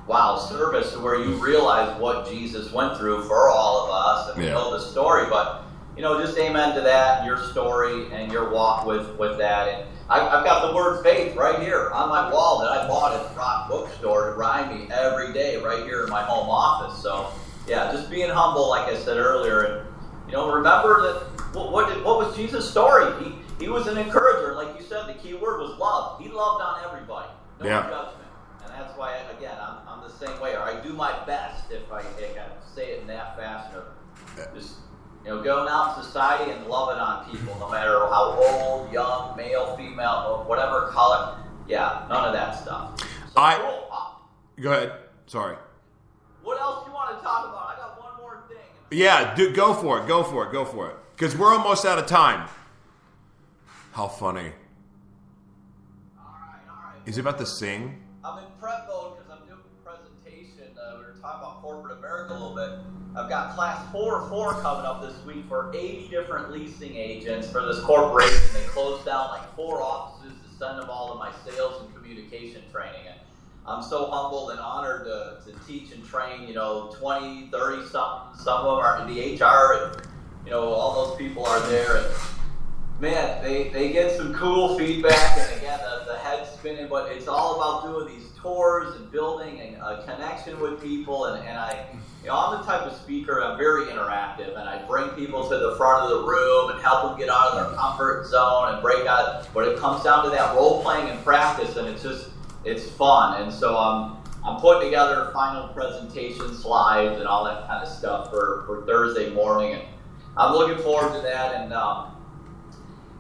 wow service where you realize what Jesus went through for all of us and we Yeah. know the story. But, you know, just amen to that, your story and your walk with, with that. And I, I've got the word faith right here on my wall that I bought at the Rock Bookstore to remind me every day right here in my home office. So, yeah, just being humble, like I said earlier, and you know, remember that what what, did, what was Jesus' story? He he was an encourager, like you said. The key word was love. He loved on everybody, no Yeah. judgment, and that's why again I'm, I'm the same way, or I do my best if I, if I say it in that fashion of just you know going out in society and loving on people, no matter how old, young, male, female, or whatever color. Yeah, none of that stuff. So I- cool. Go ahead. Sorry. What else do you want to talk about? I got one more thing. Yeah, do, go for it. Go for it. Go for it. Because we're almost out of time. How funny. All right, all right. Is he about to sing? I'm in prep mode because I'm doing a presentation. Uh, we were talking about corporate America a little bit. I've got class four four coming up this week for 80 different leasing agents for this corporation. They closed down like four offices to send them all to my sales and communication training. And I'm so humbled and honored to, to teach and train, you know, 20, 30 something. Some of them are in the HR, and, you know, all those people are there. And man, they, they get some cool feedback, and again, the, the head's spinning, but it's all about doing these tours and building and a connection with people. And, and I, you know, I'm the type of speaker, I'm very interactive, and I bring people to the front of the room and help them get out of their comfort zone and break out. But it comes down to that role playing and practice, and it's just, it's fun. And so I'm, I'm putting together final presentation slides and all that kind of stuff for, for Thursday morning, and I'm looking forward to that. And, um,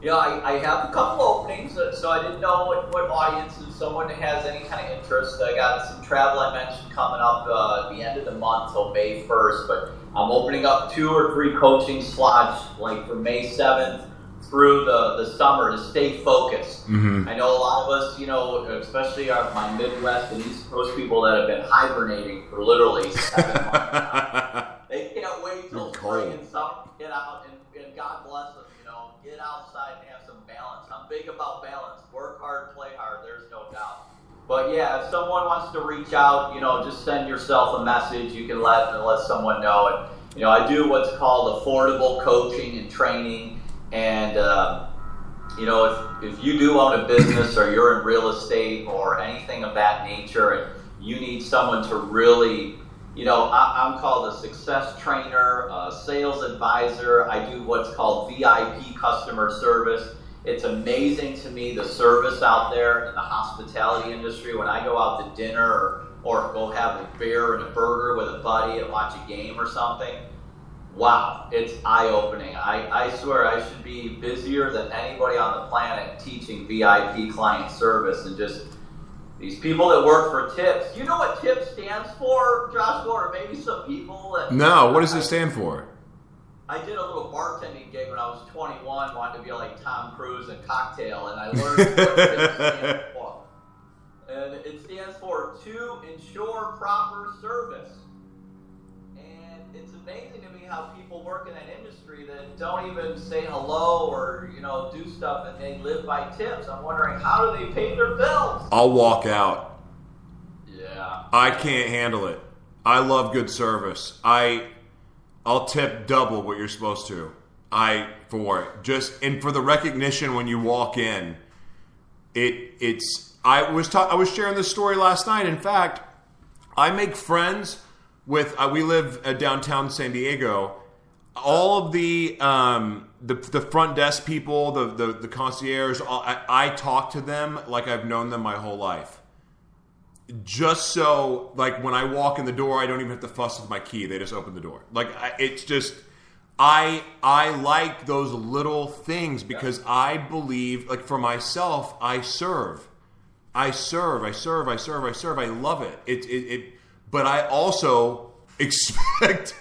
know, I, I have a couple openings, uh, so I didn't know what, what audience, if someone has any kind of interest. I got some travel I mentioned coming up uh, at the end of the month till May 1st, but I'm opening up two or three coaching slots, like from May 7th through the, the summer to stay focused. Mm-hmm. I know a lot of us, you know, especially our, my Midwest and East Coast people that have been hibernating for literally seven months now. They can't wait till You're spring cold. and summer to get out and, and God bless them, you know, get outside and have some balance. I'm big about balance. Work hard, play hard, there's no doubt. But yeah, if someone wants to reach out, you know, just send yourself a message. You can let let someone know. And you know, I do what's called affordable coaching and training. And uh, you know, if, if you do own a business or you're in real estate or anything of that nature, and you need someone to really, you know, I, I'm called a success trainer, a sales advisor. I do what's called VIP customer service. It's amazing to me the service out there in the hospitality industry. When I go out to dinner or, or go have a beer and a burger with a buddy and watch a game or something, wow, it's eye opening. I, I swear I should be busier than anybody on the planet teaching VIP client service and just these people that work for tips. You know what tips stands for, Joshua, or maybe some people that no, what does it stand for? I did a little bartending gig when I was 21, wanted to be like Tom Cruise and cocktail, and I learned what tips stand for. and it stands for to ensure proper service. And it's amazing to me how people work in that industry that don't even say hello or you know do stuff, and they live by tips. I'm wondering how do they pay their bills? I'll walk out. Yeah. I can't handle it. I love good service. I I'll tip double what you're supposed to. I for. Just and for the recognition when you walk in. It it's I was ta- I was sharing this story last night. In fact, I make friends with uh, we live uh, downtown San Diego. All of the um, the, the front desk people, the the, the concierge, all, I, I talk to them like I've known them my whole life just so like when I walk in the door, I don't even have to fuss with my key. They just open the door. Like I, it's just I I like those little things because I believe like for myself, I serve, I serve, I serve, I serve, I serve. I love it. It it, it but I also expect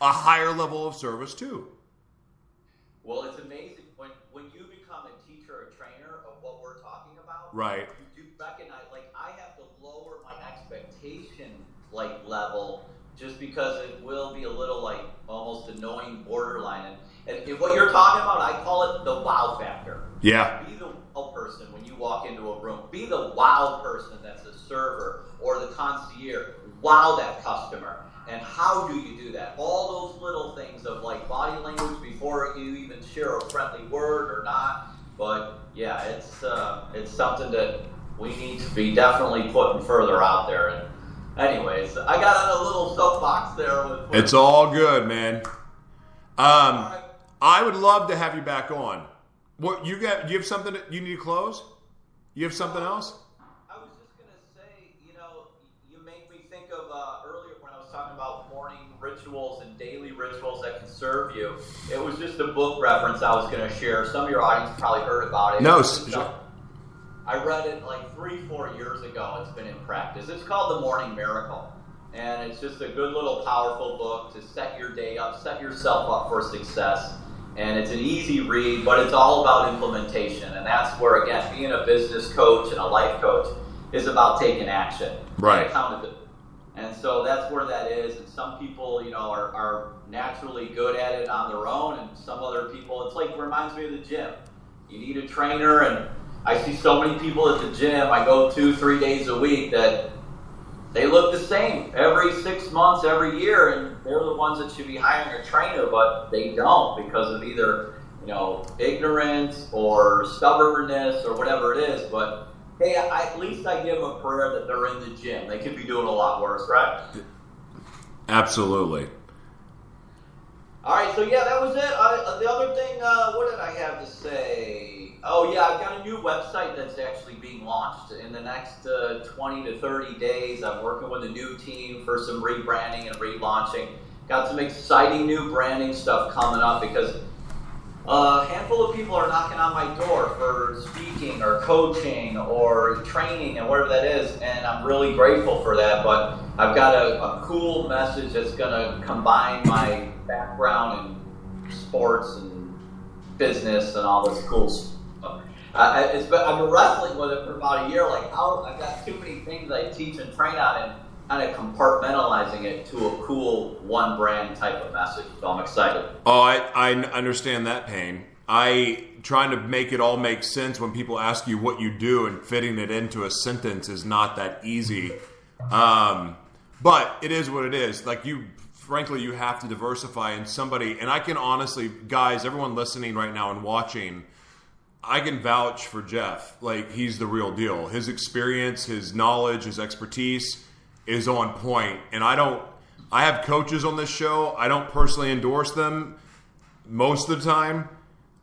a higher level of service too. Well, it's amazing when when you become a teacher or trainer of what we're talking about. Right. You do recognize, like, I have to lower my expectation like level just because it will be a little like almost annoying, borderline. And, and, what you're talking about, I call it the wow factor. Yeah. Be the wow person when you walk into a room. Be the wow person that's a server or the concierge. Wow that customer. And how do you do that? All those little things of like body language before you even share a friendly word or not. But yeah, it's uh, it's something that we need to be definitely putting further out there. And anyways, I got on a little soapbox there. With, with It's all good, man. Um, I would love to have you back on. What you got? You have something? that You need to close? You have something else? I was just gonna say, you know, you make me think of uh, earlier when I was talking about morning rituals and daily rituals that can serve you. It was just a book reference I was gonna share. Some of your audience probably heard about it. No, I read it like three, four years ago. It's been in practice. It's called The Morning Miracle. And it's just a good little powerful book to set your day up, set yourself up for success. And it's an easy read, but it's all about implementation. And that's where, again, being a business coach and a life coach is about taking action. Right. Accountability. And so that's where that is. And some people, you know, are, are naturally good at it on their own, and some other people, it's like reminds me of the gym. You need a trainer, and I see so many people at the gym. I go two, three days a week that they look the same every six months, every year, and they're the ones that should be hiring a trainer, but they don't because of either you know ignorance or stubbornness or whatever it is. But hey, I, at least I give them a prayer that they're in the gym. They could be doing a lot worse, right? Absolutely. All right, so yeah, that was it. I, the other thing, uh, what did I have to say? Oh yeah, I've got a new website that's actually being launched in the next uh, 20 to 30 days. I'm working with a new team for some rebranding and relaunching. Got some exciting new branding stuff coming up because a handful of people are knocking on my door for speaking or coaching or training and whatever that is, and I'm really grateful for that. But I've got a, a cool message that's going to combine my background in sports and business and all this cool stuff. I've been wrestling with it for about a year. Like, how I've got too many things I teach and train on, and kind of compartmentalizing it to a cool one brand type of message. So I'm excited. Oh, I, I understand that pain. I trying to make it all make sense when people ask you what you do and fitting it into a sentence is not that easy. Um, but it is what it is. Like you, frankly, you have to diversify And somebody. And I can honestly, guys, everyone listening right now and watching, I can vouch for Jeff. Like he's the real deal. His experience, his knowledge, his expertise is on point. And I don't. I have coaches on this show. I don't personally endorse them most of the time.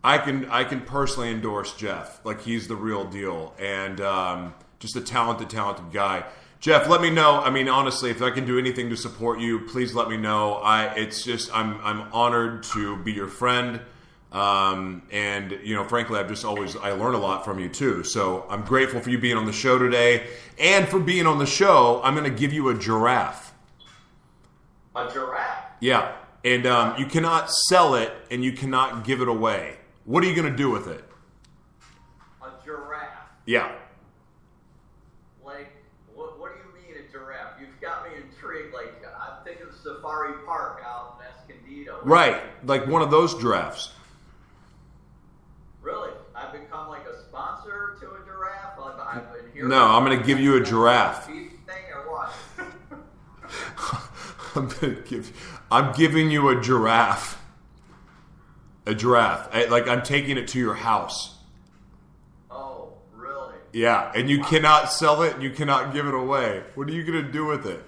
I can I can personally endorse Jeff. Like he's the real deal and um, just a talented, talented guy. Jeff, let me know. I mean, honestly, if I can do anything to support you, please let me know. I it's just I'm I'm honored to be your friend. Um, and you know, frankly, I've just always I learn a lot from you too. So I'm grateful for you being on the show today, and for being on the show. I'm going to give you a giraffe. A giraffe. Yeah, and um, you cannot sell it, and you cannot give it away. What are you going to do with it? A giraffe. Yeah, Like, what, what do you mean a giraffe? You've got me intrigued. Like I'm thinking Safari Park out in Escondido. Right, like one of those giraffes. Really? I've become like a sponsor to a giraffe. I've, I've been here. No, I'm gonna give you a giraffe. Beef thing or what? I'm gonna give. I'm giving you a giraffe. A giraffe. I- like I'm taking it to your house. oh, really? Yeah, and you cannot sell it. and You cannot give it away. What are you gonna do with it?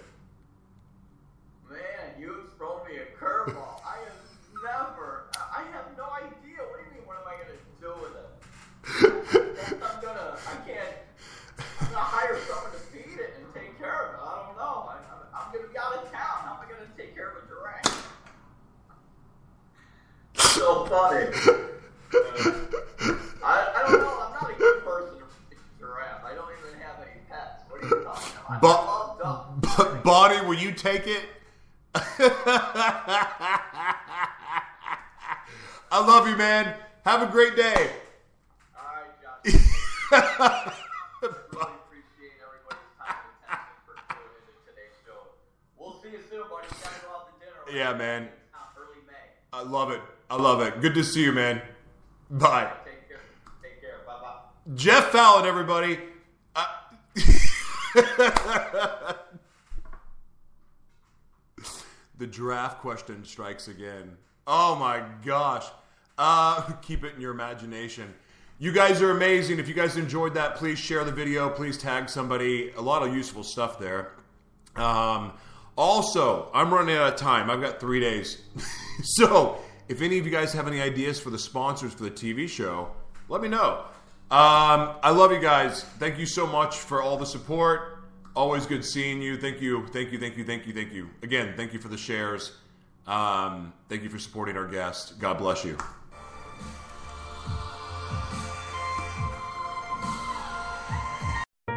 Man, you've thrown me a curveball. I have never. I I have no idea. What do you mean? What am I gonna do with it? I'm gonna. I can't. I'm gonna hire someone to feed it and take care of it. I don't know. I, I'm, I'm gonna be out of town. How am I gonna take care of a giraffe? So funny. Uh, I, I don't know. I'm not a good person to giraffe. I don't even have any pets. What are you talking about? But- I love dogs. But Bonnie, will you take it? I love you, man. Have a great day. All right, Josh. really appreciate everybody's time and attention for tuning into today's show. We'll see you soon, buddy. You gotta go out to dinner. Yeah, man. be in town Early May. I love it. I love it. Good to see you, man. Bye. Take care. Take care. Bye bye. Jeff Fallon, everybody. Uh, the draft question strikes again. Oh my gosh. Uh, keep it in your imagination. You guys are amazing. If you guys enjoyed that, please share the video. Please tag somebody. A lot of useful stuff there. Um, also, I'm running out of time. I've got three days. so, if any of you guys have any ideas for the sponsors for the TV show, let me know. Um, I love you guys. Thank you so much for all the support. Always good seeing you. Thank you. Thank you. Thank you. Thank you. Thank you. Again, thank you for the shares. Um, thank you for supporting our guest. God bless you.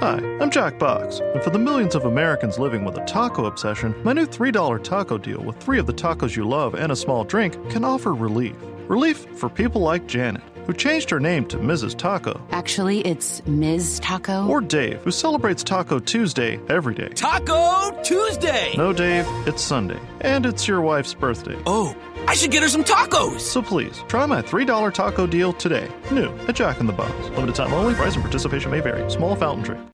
Hi, I'm Jack Box, and for the millions of Americans living with a taco obsession, my new $3 taco deal with three of the tacos you love and a small drink can offer relief. Relief for people like Janet, who changed her name to Mrs. Taco, Actually, it's Ms. Taco. or Dave, who celebrates Taco Tuesday every day. Taco Tuesday! No, Dave, it's Sunday, and it's your wife's birthday. Oh, I should get her some tacos! So please, try my $3 taco deal today. New at Jack in the Box. Limited time only, price and participation may vary. Small fountain drink.